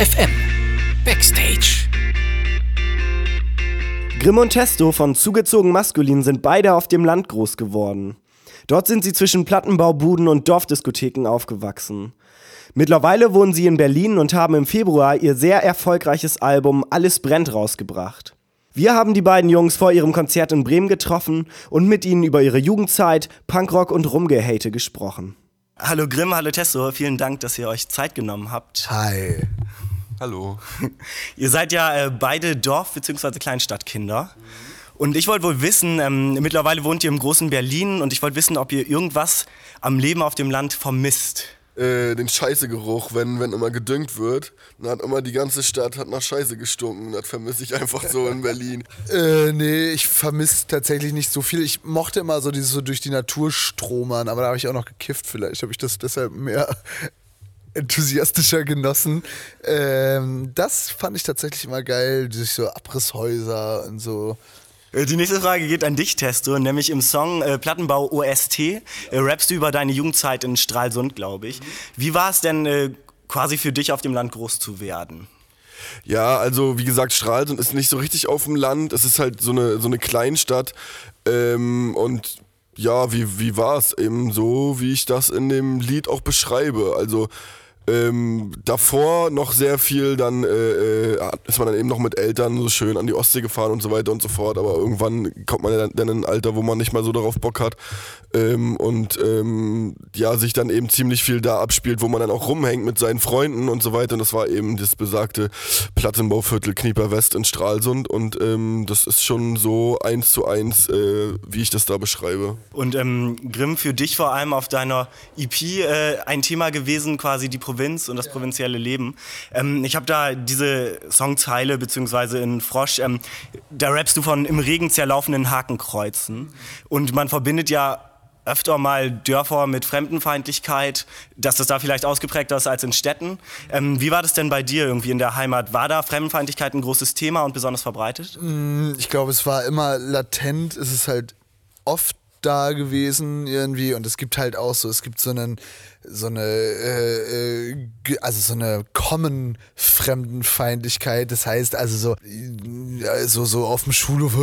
FM Backstage. Grimm und Testo von Zugezogen Maskulin sind beide auf dem Land groß geworden. Dort sind sie zwischen Plattenbaubuden und Dorfdiskotheken aufgewachsen. Mittlerweile wohnen sie in Berlin und haben im Februar ihr sehr erfolgreiches Album Alles brennt rausgebracht. Wir haben die beiden Jungs vor ihrem Konzert in Bremen getroffen und mit ihnen über ihre Jugendzeit, Punkrock und Rumgehate gesprochen. Hallo Grimm, hallo Testo, vielen Dank, dass ihr euch Zeit genommen habt. Hi. Hallo. Ihr seid ja äh, beide Dorf- bzw. Kleinstadtkinder. Und ich wollte wohl wissen, ähm, mittlerweile wohnt ihr im großen Berlin und ich wollte wissen, ob ihr irgendwas am Leben auf dem Land vermisst. Äh, den Scheißegeruch, wenn, wenn immer gedüngt wird. Dann hat immer die ganze Stadt hat nach Scheiße gestunken. Das vermisse ich einfach so in Berlin. Äh, nee, ich vermisse tatsächlich nicht so viel. Ich mochte immer so dieses so durch die Natur stromern, aber da habe ich auch noch gekifft. Vielleicht habe ich das deshalb mehr enthusiastischer genossen. Ähm, das fand ich tatsächlich immer geil, durch so Abrisshäuser und so. Äh, Die nächste Frage geht an dich, Testo, nämlich im Song äh, Plattenbau OST äh, rappst du über deine Jugendzeit in Stralsund, glaube ich. Wie war es denn äh, quasi für dich auf dem Land groß zu werden? Ja, also wie gesagt, Stralsund ist nicht so richtig auf dem Land. Es ist halt so eine, so eine Kleinstadt. Ähm, und ja, wie, wie war es? Eben so, wie ich das in dem Lied auch beschreibe. Also ähm, davor noch sehr viel, dann äh, äh, ist man dann eben noch mit Eltern so schön an die Ostsee gefahren und so weiter und so fort. Aber irgendwann kommt man dann, in ein Alter, wo man nicht mal so darauf Bock hat ähm, und ähm, ja, sich dann eben ziemlich viel da abspielt, wo man dann auch rumhängt mit seinen Freunden und so weiter. Und das war eben das besagte Plattenbauviertel Knieper West in Stralsund und ähm, das ist schon so eins zu eins, äh, wie ich das da beschreibe. Und ähm, Grimm, für dich vor allem auf deiner EP äh, ein Thema gewesen, quasi die Provinz und das provinzielle Leben. Ähm, ich habe da diese Songzeile, beziehungsweise in Frosch, ähm, da rappst du von im Regen zerlaufenden Hakenkreuzen. Und man verbindet ja öfter mal Dörfer mit Fremdenfeindlichkeit, dass das da vielleicht ausgeprägter ist als in Städten. Ähm, wie war das denn bei dir irgendwie in der Heimat? War da Fremdenfeindlichkeit ein großes Thema und besonders verbreitet? Ich glaube, es war immer latent, es ist halt oft da gewesen irgendwie und es gibt halt auch so, es gibt so einen so eine äh, äh, also so eine common Fremdenfeindlichkeit, das heißt also so so so auf dem Schulhof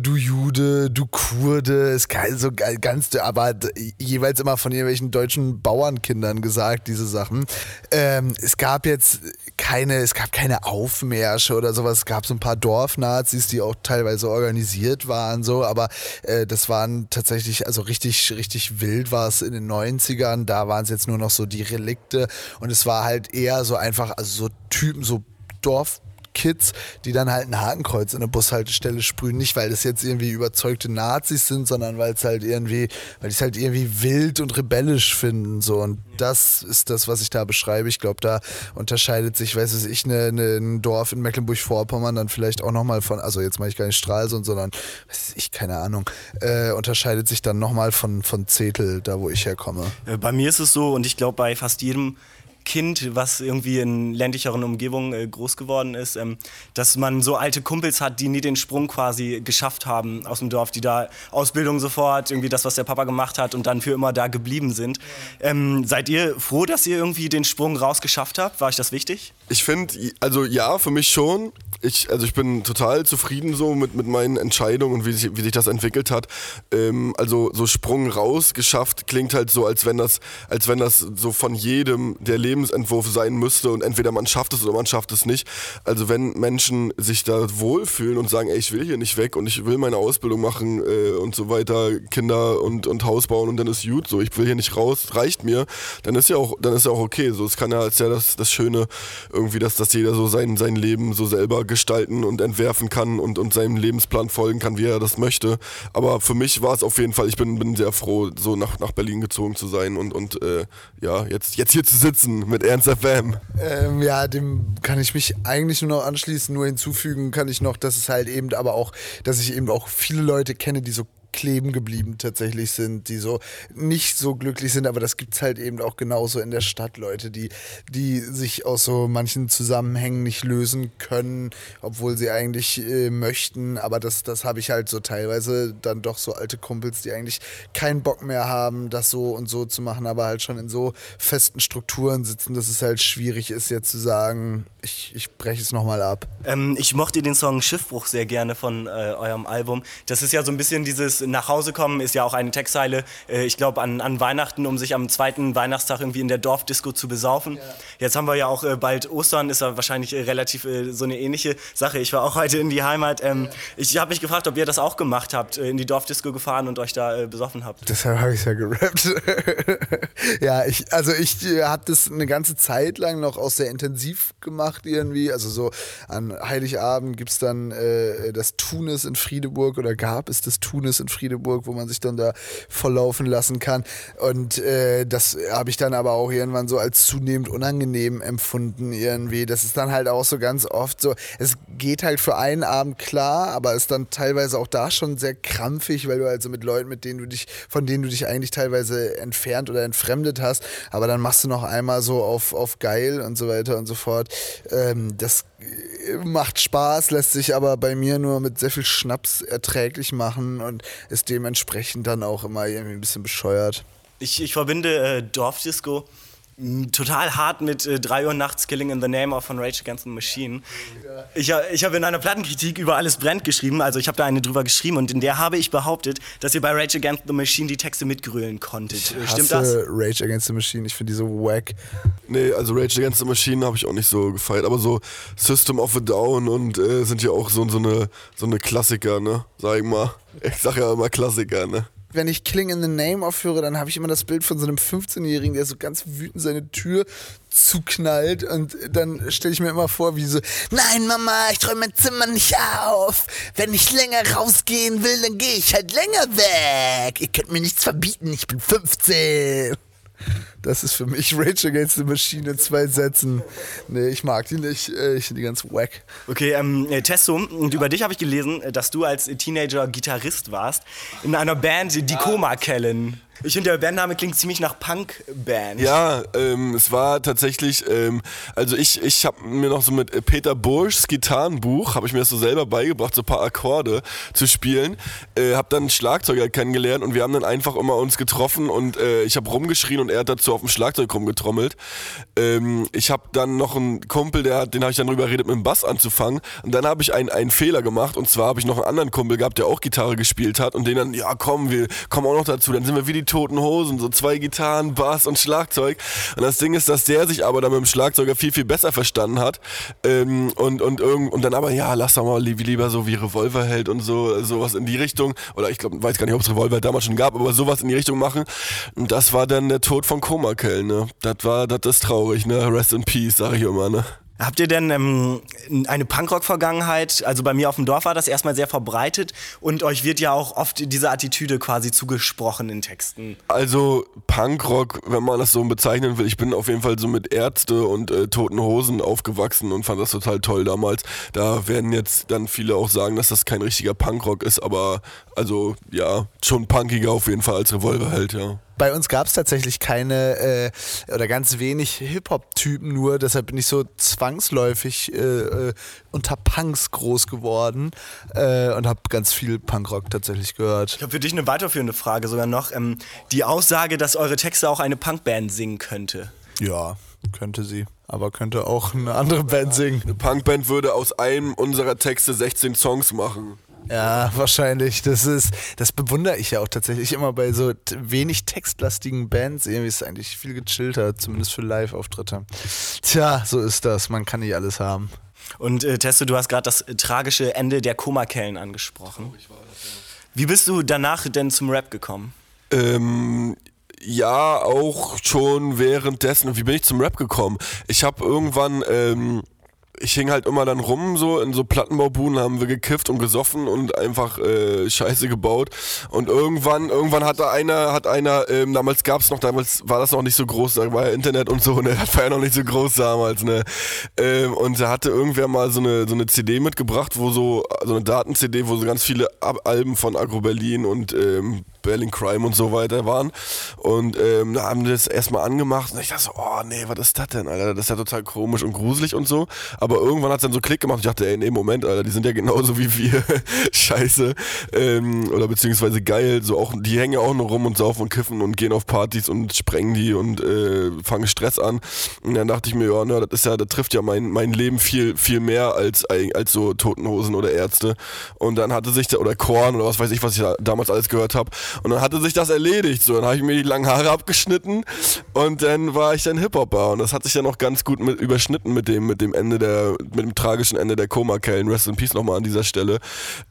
du Jude, du Kurde, ist so ganz aber jeweils immer von irgendwelchen deutschen Bauernkindern gesagt diese Sachen. Ähm, es gab jetzt keine, es gab keine Aufmärsche oder sowas. Es gab so ein paar Dorfnazis, die auch teilweise organisiert waren, so, aber äh, das waren tatsächlich, also richtig, richtig wild war es in den 90ern. Da waren es jetzt nur noch so die Relikte und es war halt eher so einfach, also so Typen, so Dorf. Kids, die dann halt ein Hakenkreuz in der Bushaltestelle sprühen. Nicht, weil das jetzt irgendwie überzeugte Nazis sind, sondern weil es halt irgendwie, weil die es halt irgendwie wild und rebellisch finden. So. Und das ist das, was ich da beschreibe. Ich glaube, da unterscheidet sich, weiß es ich, ne, ne, ein Dorf in Mecklenburg-Vorpommern dann vielleicht auch nochmal von, also jetzt mache ich gar nicht Stralsund, sondern, weiß ich, keine Ahnung, äh, unterscheidet sich dann nochmal von, von Zetel, da wo ich herkomme. Äh, Bei mir ist es so, und ich glaube bei fast jedem Kind, was irgendwie in ländlicheren Umgebungen äh, groß geworden ist, ähm, dass man so alte Kumpels hat, die nie den Sprung quasi geschafft haben aus dem Dorf, die da Ausbildung sofort, irgendwie das, was der Papa gemacht hat und dann für immer da geblieben sind. Ähm, seid ihr froh, dass ihr irgendwie den Sprung rausgeschafft habt? War euch das wichtig? Ich finde, also ja, für mich schon. Ich, also ich bin total zufrieden so mit, mit meinen Entscheidungen und wie sich, wie sich das entwickelt hat. Ähm, also so Sprung raus geschafft klingt halt so, als wenn das, als wenn das so von jedem der Lebensentwurf sein müsste und entweder man schafft es oder man schafft es nicht. Also wenn Menschen sich da wohlfühlen und sagen, ey, ich will hier nicht weg und ich will meine Ausbildung machen äh, und so weiter, Kinder und, und Haus bauen und dann ist gut so, ich will hier nicht raus, reicht mir, dann ist ja auch, dann ist ja auch okay. So, es kann ja, ist ja das, das Schöne irgendwie, dass, dass jeder so sein, sein Leben so selber gestalten und entwerfen kann und, und seinem Lebensplan folgen kann, wie er das möchte. Aber für mich war es auf jeden Fall, ich bin, bin sehr froh, so nach, nach Berlin gezogen zu sein und, und äh, ja, jetzt, jetzt hier zu sitzen mit Ernst FM. Ähm, ja, dem kann ich mich eigentlich nur noch anschließen. Nur hinzufügen kann ich noch, dass es halt eben aber auch, dass ich eben auch viele Leute kenne, die so kleben geblieben tatsächlich sind, die so nicht so glücklich sind, aber das gibt es halt eben auch genauso in der Stadt, Leute, die, die sich aus so manchen Zusammenhängen nicht lösen können, obwohl sie eigentlich äh, möchten, aber das, das habe ich halt so teilweise dann doch so alte Kumpels, die eigentlich keinen Bock mehr haben, das so und so zu machen, aber halt schon in so festen Strukturen sitzen, dass es halt schwierig ist, jetzt zu sagen, ich, ich breche es nochmal ab. Ähm, ich mochte den Song Schiffbruch sehr gerne von äh, eurem Album. Das ist ja so ein bisschen dieses nach Hause kommen, ist ja auch eine Textzeile, äh, ich glaube an, an Weihnachten, um sich am zweiten Weihnachtstag irgendwie in der Dorfdisco zu besaufen. Ja. Jetzt haben wir ja auch äh, bald Ostern, ist ja wahrscheinlich äh, relativ äh, so eine ähnliche Sache. Ich war auch heute in die Heimat. Ähm, ich habe mich gefragt, ob ihr das auch gemacht habt, äh, in die Dorfdisco gefahren und euch da besoffen habt. Deshalb habe ich es ja gerappt. ja, ich, also ich habe das eine ganze Zeit lang noch auch sehr intensiv gemacht irgendwie. Also so an Heiligabend gibt es dann das Tunis in Friedeburg oder gab es das Tunis in Friedeburg, wo man sich dann da volllaufen lassen kann. Und äh, das habe ich dann aber auch irgendwann so als zunehmend unangenehm empfunden irgendwie. Das ist dann halt auch so ganz oft so, es geht halt für einen Abend klar, aber ist dann teilweise auch da schon sehr krampfig, weil du also mit Leuten, mit denen du dich, von denen du dich eigentlich teilweise entfernt oder entfremdet hast, aber dann machst du noch einmal so auf, auf geil und so weiter und so fort. Ähm, das macht Spaß, lässt sich aber bei mir nur mit sehr viel Schnaps erträglich machen und ist dementsprechend dann auch immer irgendwie ein bisschen bescheuert. Ich, ich verbinde äh, Dorfdisco total hart mit äh, 3 Uhr nachts Killing in the Name of von Rage Against the Machine. Ich, ich habe in einer Plattenkritik über Alles brennt geschrieben, also ich habe da eine drüber geschrieben und in der habe ich behauptet, dass ihr bei Rage Against the Machine die Texte mitgrölen konntet. Ich äh, Stimmt das? Rage Against the Machine, ich finde die so wack. Nee, also Rage Against the Machine habe ich auch nicht so gefeiert, aber so System of a Down und äh, sind ja auch so, so, eine, so eine Klassiker, ne? Sag ich mal. Ich sag ja immer Klassiker, ne? Wenn ich Killing in the Name aufhöre, dann habe ich immer das Bild von so einem 15-Jährigen, der so ganz wütend seine Tür zuknallt und dann stelle ich mir immer vor, wie so, nein Mama, ich räume mein Zimmer nicht auf. Wenn ich länger rausgehen will, dann gehe ich halt länger weg. Ihr könnt mir nichts verbieten, ich bin 15. Das ist für mich Rage Against the Machine in zwei Sätzen. Nee, ich mag die nicht. Äh, ich finde die ganz wack. Okay, ähm, äh, Testo, und über dich habe ich gelesen, äh, dass du als Teenager Gitarrist warst in einer Band, die Koma Kellen. Ich finde, der Bandname klingt ziemlich nach Punk-Band. Ja, ähm, es war tatsächlich, ähm, also ich, ich habe mir noch so mit Peter Burschs Gitarrenbuch, habe ich mir das so selber beigebracht, so ein paar Akkorde zu spielen. Äh, habe dann einen Schlagzeuger kennengelernt und wir haben dann einfach immer uns getroffen und äh, ich habe rumgeschrien und er hat dazu auf dem Schlagzeug rumgetrommelt. Ähm, ich habe dann noch einen Kumpel, der, den habe ich dann drüber redet, mit dem Bass anzufangen und dann habe ich einen, einen Fehler gemacht und zwar habe ich noch einen anderen Kumpel gehabt, der auch Gitarre gespielt hat und den dann, ja komm, wir kommen auch noch dazu, dann sind wir wie die Toten Hosen, so zwei Gitarren, Bass und Schlagzeug. Und das Ding ist, dass der sich aber dann mit dem Schlagzeuger viel, viel besser verstanden hat. Ähm, und, und, irgend, und dann aber, ja, lass doch mal lieber so wie Revolverheld und so, sowas in die Richtung. Oder ich glaube, weiß gar nicht, ob es Revolver damals schon gab, aber sowas in die Richtung machen. Und das war dann der Tod von Komakel, ne? Das war, das ist traurig, ne? Rest in Peace, sag ich immer, ne? Habt ihr denn ähm, eine Punkrock-Vergangenheit? Also bei mir auf dem Dorf war das erstmal sehr verbreitet und euch wird ja auch oft diese Attitüde quasi zugesprochen in Texten. Also Punkrock, wenn man das so bezeichnen will, ich bin auf jeden Fall so mit Ärzte und äh, Toten Hosen aufgewachsen und fand das total toll damals. Da werden jetzt dann viele auch sagen, dass das kein richtiger Punkrock ist, aber also ja, schon punkiger auf jeden Fall als Revolverheld, ja bei uns gab es tatsächlich keine äh, oder ganz wenig Hip-Hop-Typen nur, deshalb bin ich so zwangsläufig äh, äh unter Punks groß geworden äh, und habe ganz viel Punkrock tatsächlich gehört. Ich habe für dich eine weiterführende Frage sogar noch. Ähm, die Aussage, dass eure Texte auch eine Punkband singen könnte. Ja, könnte sie. Aber könnte auch eine andere Band singen. Eine Punkband würde aus einem unserer Texte 16 Songs machen. Ja, wahrscheinlich. Das ist, das bewundere ich ja auch tatsächlich immer bei so wenig textlastigen Bands. Irgendwie ist es eigentlich viel gechillter, zumindest für Live-Auftritte. Tja, so ist das. Man kann nicht alles haben. Und äh, Testo, du hast gerade das äh, tragische Ende der Komakellen angesprochen. Oh, Wie bist du danach denn zum Rap gekommen? Ähm, ja, auch schon währenddessen. Wie bin ich zum Rap gekommen? Ich habe irgendwann ähm, ich hing halt immer dann rum, so in so Plattenbaubuden haben wir gekifft und gesoffen und einfach äh, Scheiße gebaut. Und irgendwann, irgendwann hat da einer, hat einer, ähm, damals gab's noch, damals war das noch nicht so groß, da war ja Internet und so, ne, das war ja noch nicht so groß damals, ne. Ähm, und da hatte irgendwer mal so eine, so eine CD mitgebracht, wo so, so eine Daten-CD, wo so ganz viele Alben von Agro Berlin und ähm, Berlin Crime und so weiter waren. Und ähm, da haben das erstmal angemacht und ich dachte so, oh nee, was ist das denn, Alter? Das ist ja total komisch und gruselig und so. Aber irgendwann hat es dann so Klick gemacht ich dachte, ey, nee, Moment, Alter, die sind ja genauso wie wir. Scheiße. Ähm, oder beziehungsweise geil. So auch, die hängen ja auch nur rum und saufen und kiffen und gehen auf Partys und sprengen die und äh, fangen Stress an. Und dann dachte ich mir, ja, ne, das ist ja, das trifft ja mein, mein Leben viel, viel mehr als, als so Totenhosen oder Ärzte. Und dann hatte sich da, oder Korn oder was weiß ich, was ich da damals alles gehört habe. Und dann hatte sich das erledigt. So, dann habe ich mir die langen Haare abgeschnitten und dann war ich dann Hip-Hopper. Und das hat sich dann auch ganz gut mit, überschnitten mit dem, mit dem Ende der, mit dem tragischen Ende der Koma-Kellen. Rest in Peace nochmal an dieser Stelle.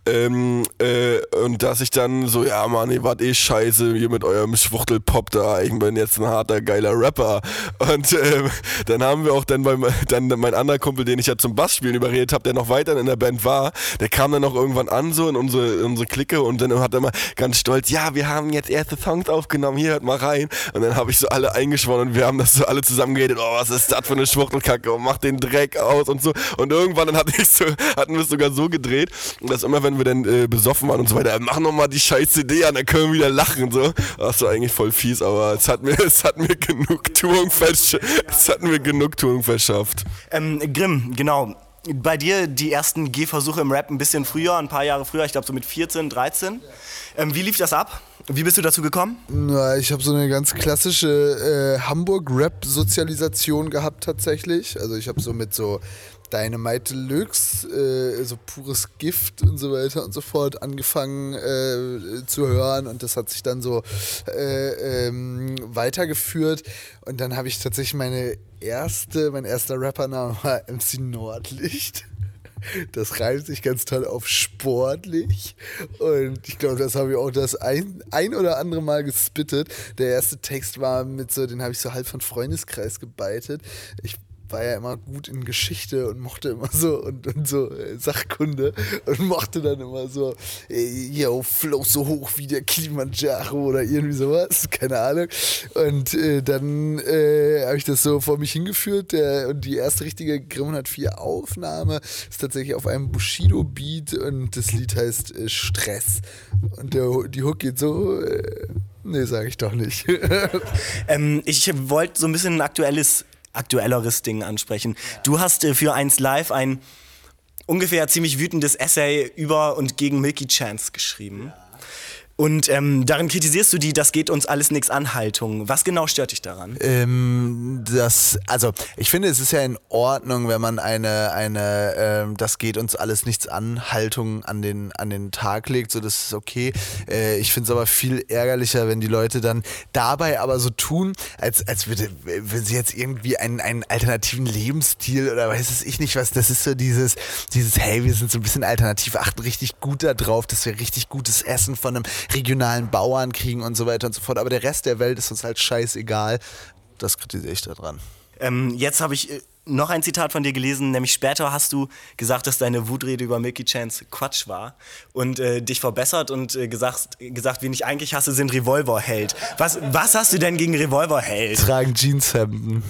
Ähm, äh, und dass ich dann so, ja Mann, ihr wart eh scheiße hier mit eurem Schwuchtelpop da. Ich bin jetzt ein harter, geiler Rapper. Und ähm, dann haben wir auch dann beim, dann mein anderer Kumpel, den ich ja zum Bassspielen überredet habe, der noch weiter in der Band war, der kam dann auch irgendwann an so in unsere, in unsere Clique und dann hat er mal ganz stolz, ja, wir haben jetzt erste Songs aufgenommen, hier hört mal rein. Und dann habe ich so alle eingeschworen und wir haben das so alle zusammen geredet, oh, was ist das für eine Schwuchtelkacke und mach den Dreck aus und so. Und irgendwann dann hatte ich so, hatten wir es sogar so gedreht, dass immer, wenn wir dann äh, besoffen waren und so weiter, mach nochmal die scheiß CD an, dann können wir wieder lachen. So. Das war eigentlich voll fies, aber es hat mir, es hat mir Genugtuung, versch es hat mir Genugtuung verschafft. Ähm, Grimm, genau bei dir die ersten Gehversuche im Rap ein bisschen früher, ein paar Jahre früher, ich glaube so mit 14, 13. Ähm, wie lief das ab? Wie bist du dazu gekommen? Na, ich habe so eine ganz klassische äh, Hamburg-Rap-Sozialisation gehabt tatsächlich. Also ich habe so mit so Dynamite Deluxe, äh, so pures Gift und so weiter und so fort angefangen äh, zu hören und das hat sich dann so äh, ähm, weitergeführt und dann habe ich tatsächlich meine erste, mein erster Rappername war MC Nordlicht. Das reimt sich ganz toll auf sportlich. Und ich glaube, das habe ich auch das ein, ein oder andere Mal gespittet. Der erste Text war mit so, den habe ich so halb von Freundeskreis gebeitet. Ich war ja immer gut in Geschichte und mochte immer so und, und so äh, Sachkunde und mochte dann immer so, äh, yo, flow so hoch wie der Kilimanjaro oder irgendwie sowas, keine Ahnung. Und äh, dann äh, habe ich das so vor mich hingeführt der, und die erste richtige Grimm 104 Aufnahme ist tatsächlich auf einem Bushido-Beat und das Lied heißt äh, Stress. Und der, die Hook geht so, äh, nee, sage ich doch nicht. ähm, ich wollte so ein bisschen ein aktuelles aktuelleres Ding ansprechen. Du hast äh, für 1 Live ein ungefähr ziemlich wütendes Essay über und gegen Milky Chance geschrieben. Ja. Und ähm, darin kritisierst du die, das geht uns alles nichts an Haltung. Was genau stört dich daran? Ähm, das, also ich finde, es ist ja in Ordnung, wenn man eine, eine ähm, das geht uns alles nichts an Haltung an den, an den Tag legt. So, das ist okay. Äh, ich finde es aber viel ärgerlicher, wenn die Leute dann dabei aber so tun, als, als würde, wenn sie jetzt irgendwie einen, einen alternativen Lebensstil oder weiß es ich nicht was, das ist so dieses, dieses, hey, wir sind so ein bisschen alternativ, achten richtig gut darauf, dass wir richtig gutes Essen von einem regionalen Bauern kriegen und so weiter und so fort. Aber der Rest der Welt ist uns halt scheißegal. Das kritisiere ich daran. Ähm, jetzt habe ich äh, noch ein Zitat von dir gelesen, nämlich später hast du gesagt, dass deine Wutrede über Milky Chance Quatsch war und äh, dich verbessert und äh, gesagt, gesagt, wen ich eigentlich hasse, sind Revolverheld. Was, was hast du denn gegen Revolverheld? Tragen Jeanshemden.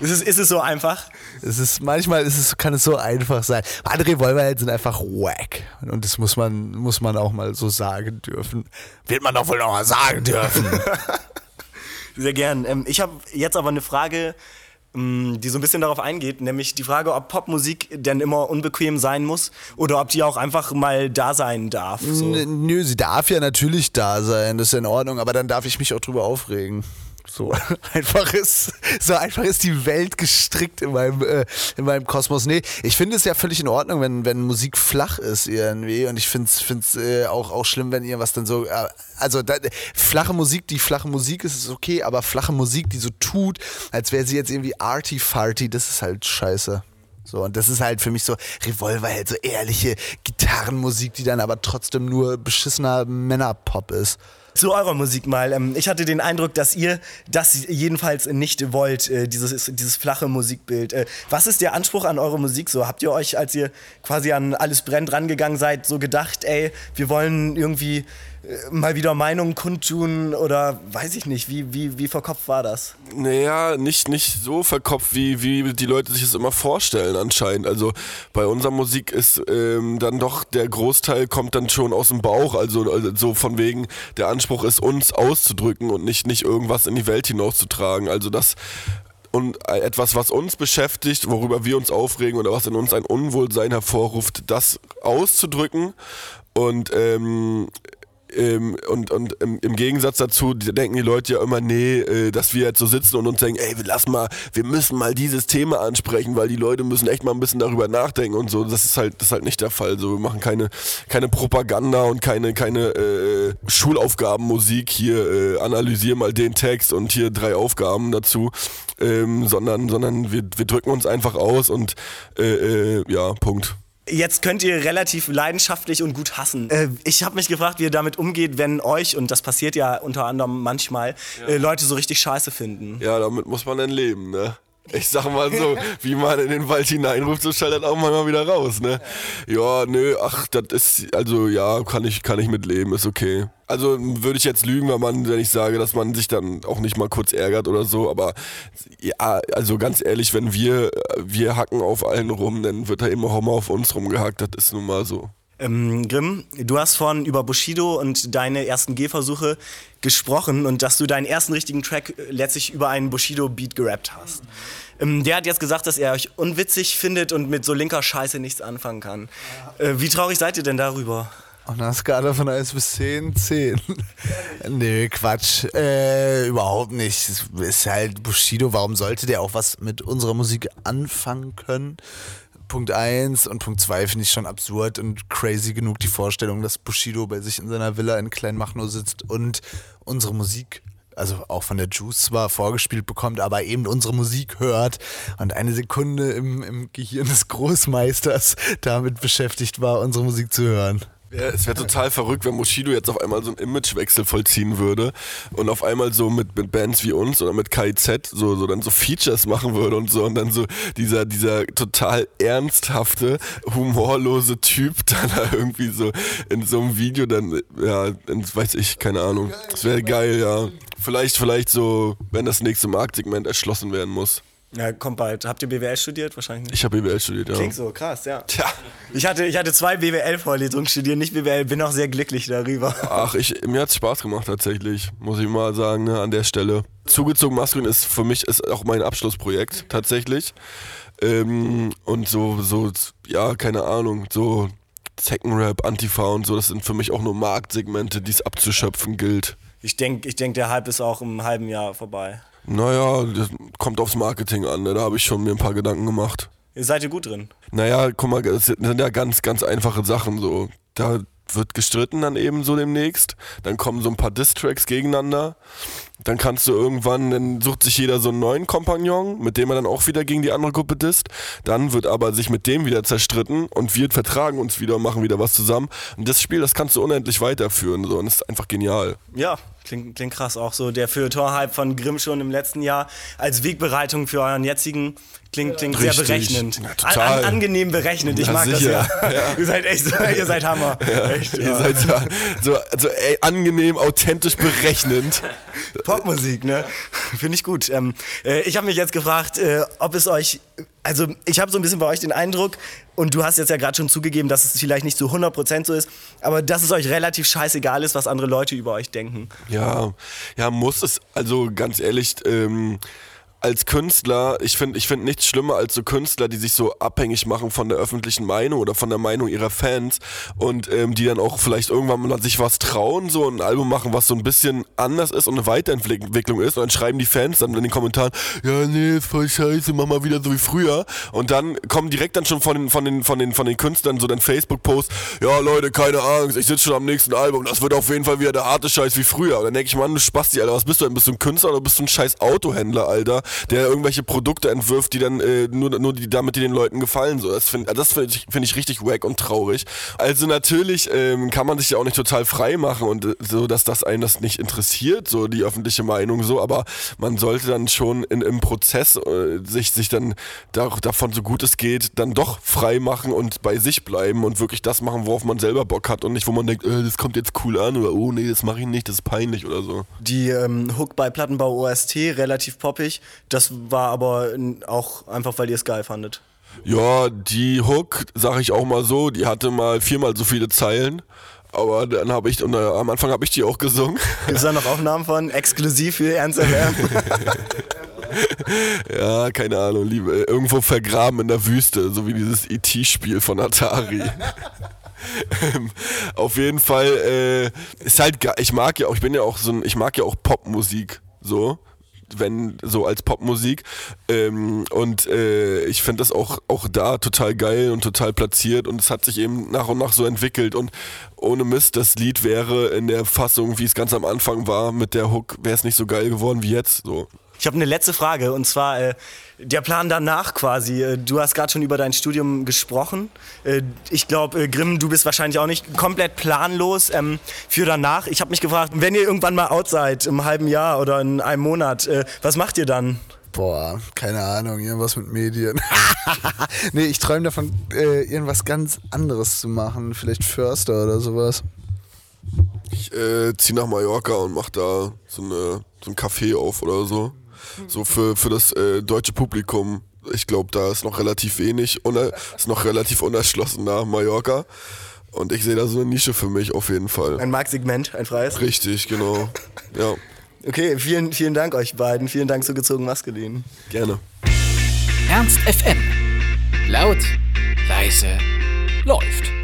Ist es, ist es so einfach? Es ist, manchmal ist es, kann es so einfach sein. Andere Revolverhelden sind einfach wack. Und das muss man, muss man auch mal so sagen dürfen. Wird man doch wohl noch mal sagen dürfen. Sehr gern. Ähm, ich habe jetzt aber eine Frage, ähm, die so ein bisschen darauf eingeht, nämlich die Frage, ob Popmusik denn immer unbequem sein muss oder ob die auch einfach mal da sein darf. So. Nö, sie darf ja natürlich da sein, das ist in Ordnung, aber dann darf ich mich auch drüber aufregen. So einfach ist, so einfach ist die Welt gestrickt in meinem, äh, in meinem Kosmos. Nee, ich finde es ja völlig in Ordnung, wenn, wenn Musik flach ist irgendwie. Und ich finde es äh, auch, auch schlimm, wenn ihr was dann so. Äh, also da, flache Musik, die flache Musik ist, ist okay, aber flache Musik, die so tut, als wäre sie jetzt irgendwie arty-farty, das ist halt scheiße. So, und das ist halt für mich so Revolver, halt so ehrliche Gitarrenmusik, die dann aber trotzdem nur beschissener Männerpop ist. Zu eurer Musik mal. Ähm, ich hatte den Eindruck, dass ihr das jedenfalls nicht wollt, äh, dieses, dieses flache Musikbild. Äh, was ist der Anspruch an eure Musik so? Habt ihr euch, als ihr quasi an Alles brennt rangegangen seid, so gedacht, ey, wir wollen irgendwie mal wieder Meinungen kundtun oder weiß ich nicht, wie, wie, wie verkopft war das? Naja, nicht, nicht so verkopft, wie, wie die Leute sich das immer vorstellen anscheinend. Also bei unserer Musik ist ähm, dann doch der Großteil kommt dann schon aus dem Bauch, also, also so von wegen, der Anspruch ist uns auszudrücken und nicht, nicht irgendwas in die Welt hinauszutragen. Also das und etwas, was uns beschäftigt, worüber wir uns aufregen oder was in uns ein Unwohlsein hervorruft, das auszudrücken und ähm, ähm, und und im, im, Gegensatz dazu denken die Leute ja immer, nee, äh, dass wir jetzt so sitzen und uns denken, ey, lass mal, wir müssen mal dieses Thema ansprechen, weil die Leute müssen echt mal ein bisschen darüber nachdenken und so. Das ist halt, das ist halt nicht der Fall. So, wir machen keine, keine Propaganda und keine, keine äh, Schulaufgabenmusik hier, äh, analysier mal den Text und hier drei Aufgaben dazu, ähm, sondern, sondern wir, wir drücken uns einfach aus und äh, äh ja, Punkt. Jetzt könnt ihr relativ leidenschaftlich und gut hassen. Äh, ich habe mich gefragt, wie ihr damit umgeht, wenn euch, und das passiert ja unter anderem manchmal, ja. äh, Leute so richtig scheiße finden. Ja, damit muss man dann leben, ne? Ich sag mal so, wie man in den Wald hineinruft, so schaltet auch manchmal wieder raus, ne? Ja, nö, ach, das ist, also ja, kann ich, kann ich mitleben, ist okay. Also würde ich jetzt lügen, wenn, man, wenn ich sage, dass man sich dann auch nicht mal kurz ärgert oder so, aber ja, also ganz ehrlich, wenn wir, wir hacken auf allen rum, dann wird da immer Homer auf uns rumgehackt, das ist nun mal so. Ähm, Grimm, du hast vorhin über Bushido und deine ersten Gehversuche gesprochen und dass du deinen ersten richtigen Track letztlich über einen Bushido-Beat gerappt hast. Ähm, der hat jetzt gesagt, dass er euch unwitzig findet und mit so linker Scheiße nichts anfangen kann. Äh, wie traurig seid ihr denn darüber? Auf einer Skala von 1 bis 10, 10. Nö, Quatsch. Äh, überhaupt nicht. Ist halt Bushido. Warum sollte der auch was mit unserer Musik anfangen können? Punkt 1 und Punkt 2 finde ich schon absurd und crazy genug die Vorstellung, dass Bushido bei sich in seiner Villa in Kleinmachnow sitzt und unsere Musik, also auch von der Juice zwar vorgespielt bekommt, aber eben unsere Musik hört und eine Sekunde im, im Gehirn des Großmeisters damit beschäftigt war, unsere Musik zu hören. Ja, es wäre total verrückt, wenn Moshido jetzt auf einmal so einen Imagewechsel vollziehen würde und auf einmal so mit, mit Bands wie uns oder mit KIZ so, so dann so Features machen würde und so und dann so dieser, dieser total ernsthafte, humorlose Typ dann da irgendwie so in so einem Video dann, ja, weiß ich, keine Ahnung. Das wäre geil, ja. Vielleicht, vielleicht so, wenn das nächste Marktsegment erschlossen werden muss. Ja, kommt bald. Habt ihr BWL studiert? Wahrscheinlich nicht. Ich habe BWL studiert, ja. Klingt so, krass, ja. Tja. Ich hatte, ich hatte zwei BWL-Vorlesungen studiert, nicht BWL, bin auch sehr glücklich darüber. Ach, ich, mir hat es Spaß gemacht tatsächlich, muss ich mal sagen, ne, an der Stelle. Zugezogen Maskulin ist für mich ist auch mein Abschlussprojekt tatsächlich. Ähm, und so, so, ja, keine Ahnung, so Zeckenrap, Antifa und so, das sind für mich auch nur Marktsegmente, die es abzuschöpfen gilt. Ich denke, ich denk, der Hype ist auch im halben Jahr vorbei. Naja, das kommt aufs Marketing an, ne? da habe ich schon mir ein paar Gedanken gemacht. Ihr seid ihr gut drin? Naja, guck mal, das sind ja ganz, ganz einfache Sachen so. Da wird gestritten dann eben so demnächst. Dann kommen so ein paar Distracks gegeneinander. Dann kannst du irgendwann, dann sucht sich jeder so einen neuen Kompagnon, mit dem er dann auch wieder gegen die andere Gruppe disst. Dann wird aber sich mit dem wieder zerstritten und wir vertragen uns wieder und machen wieder was zusammen. Und das Spiel, das kannst du unendlich weiterführen. So. Und das ist einfach genial. Ja, klingt, klingt krass. Auch so der Feuilleton-Hype von Grimm schon im letzten Jahr als Wegbereitung für euren jetzigen Klingt, klingt sehr berechnend. Ja, total. An, angenehm berechnend. Ich ja, mag sicher. das ja. ja. Ihr seid echt so, ihr seid Hammer. Ja. Echt, ihr seid so, so, so ey, angenehm, authentisch berechnend. Popmusik, ne? Finde ich gut. Ähm, äh, ich habe mich jetzt gefragt, äh, ob es euch, also ich habe so ein bisschen bei euch den Eindruck, und du hast jetzt ja gerade schon zugegeben, dass es vielleicht nicht zu 100% so ist, aber dass es euch relativ scheißegal ist, was andere Leute über euch denken. Ja, ja, muss es, also ganz ehrlich, ähm, als Künstler, ich finde ich find nichts schlimmer als so Künstler, die sich so abhängig machen von der öffentlichen Meinung oder von der Meinung ihrer Fans und ähm, die dann auch vielleicht irgendwann mal sich was trauen, so ein Album machen, was so ein bisschen anders ist und eine Weiterentwicklung ist. Und dann schreiben die Fans dann in den Kommentaren, ja nee, ist voll scheiße, mach mal wieder so wie früher. Und dann kommen direkt dann schon von den, von den, von den, von den Künstlern so dann Facebook-Post, ja Leute, keine Angst, ich sitze schon am nächsten Album, das wird auf jeden Fall wieder der harte Scheiß wie früher. Und dann denke ich, Mann, du Spasti, Alter, was bist du denn, bist du ein Künstler oder bist du ein scheiß Autohändler, Alter? Der irgendwelche Produkte entwirft, die dann äh, nur, nur die, damit die den Leuten gefallen. So, das finde das find ich, find ich richtig wack und traurig. Also natürlich ähm, kann man sich ja auch nicht total frei machen und äh, so, dass das einen das nicht interessiert, so die öffentliche Meinung so, aber man sollte dann schon in, im Prozess äh, sich, sich dann da, davon so gut es geht, dann doch frei machen und bei sich bleiben und wirklich das machen, worauf man selber Bock hat und nicht, wo man denkt, äh, das kommt jetzt cool an oder oh nee, das mache ich nicht, das ist peinlich oder so. Die ähm, Hook bei Plattenbau OST, relativ poppig, das war aber auch einfach, weil ihr es geil fandet. Ja, die Hook, sag ich auch mal so, die hatte mal viermal so viele Zeilen. Aber dann habe ich, und äh, am Anfang habe ich die auch gesungen. Gibt es da noch Aufnahmen von? Exklusiv für Ernst FM? ja, keine Ahnung, liebe, irgendwo vergraben in der Wüste, so wie dieses E.T.-Spiel von Atari. Auf jeden Fall äh, ist halt, ich mag ja auch, ich bin ja auch so ein, ich mag ja auch Popmusik, so wenn so als Popmusik. Ähm, und äh, ich finde das auch, auch da total geil und total platziert und es hat sich eben nach und nach so entwickelt. Und ohne Mist, das Lied wäre in der Fassung, wie es ganz am Anfang war, mit der Hook, wäre es nicht so geil geworden wie jetzt. So. Ich habe eine letzte Frage und zwar äh, der Plan danach quasi. Äh, du hast gerade schon über dein Studium gesprochen. Äh, ich glaube, äh, Grimm, du bist wahrscheinlich auch nicht komplett planlos ähm, für danach. Ich habe mich gefragt, wenn ihr irgendwann mal out seid, im halben Jahr oder in einem Monat, was macht ihr dann? Boah, keine Ahnung, irgendwas mit Medien. nee, ich träume davon, irgendwas ganz anderes zu machen. Vielleicht Förster oder sowas. Ich äh, ziehe nach Mallorca und mach da so, eine, so ein Café auf oder so. So für, für das äh, deutsche Publikum. Ich glaube, da ist noch relativ wenig, ist noch relativ unerschlossen nach Mallorca. Und ich sehe da so eine Nische für mich auf jeden Fall. Ein Marktsegment, ein freies? Richtig, genau. Ja. Okay, vielen, vielen Dank euch beiden. Vielen Dank zu gezogen Maskulin. Gerne. Ernst FM. Laut, leise, läuft.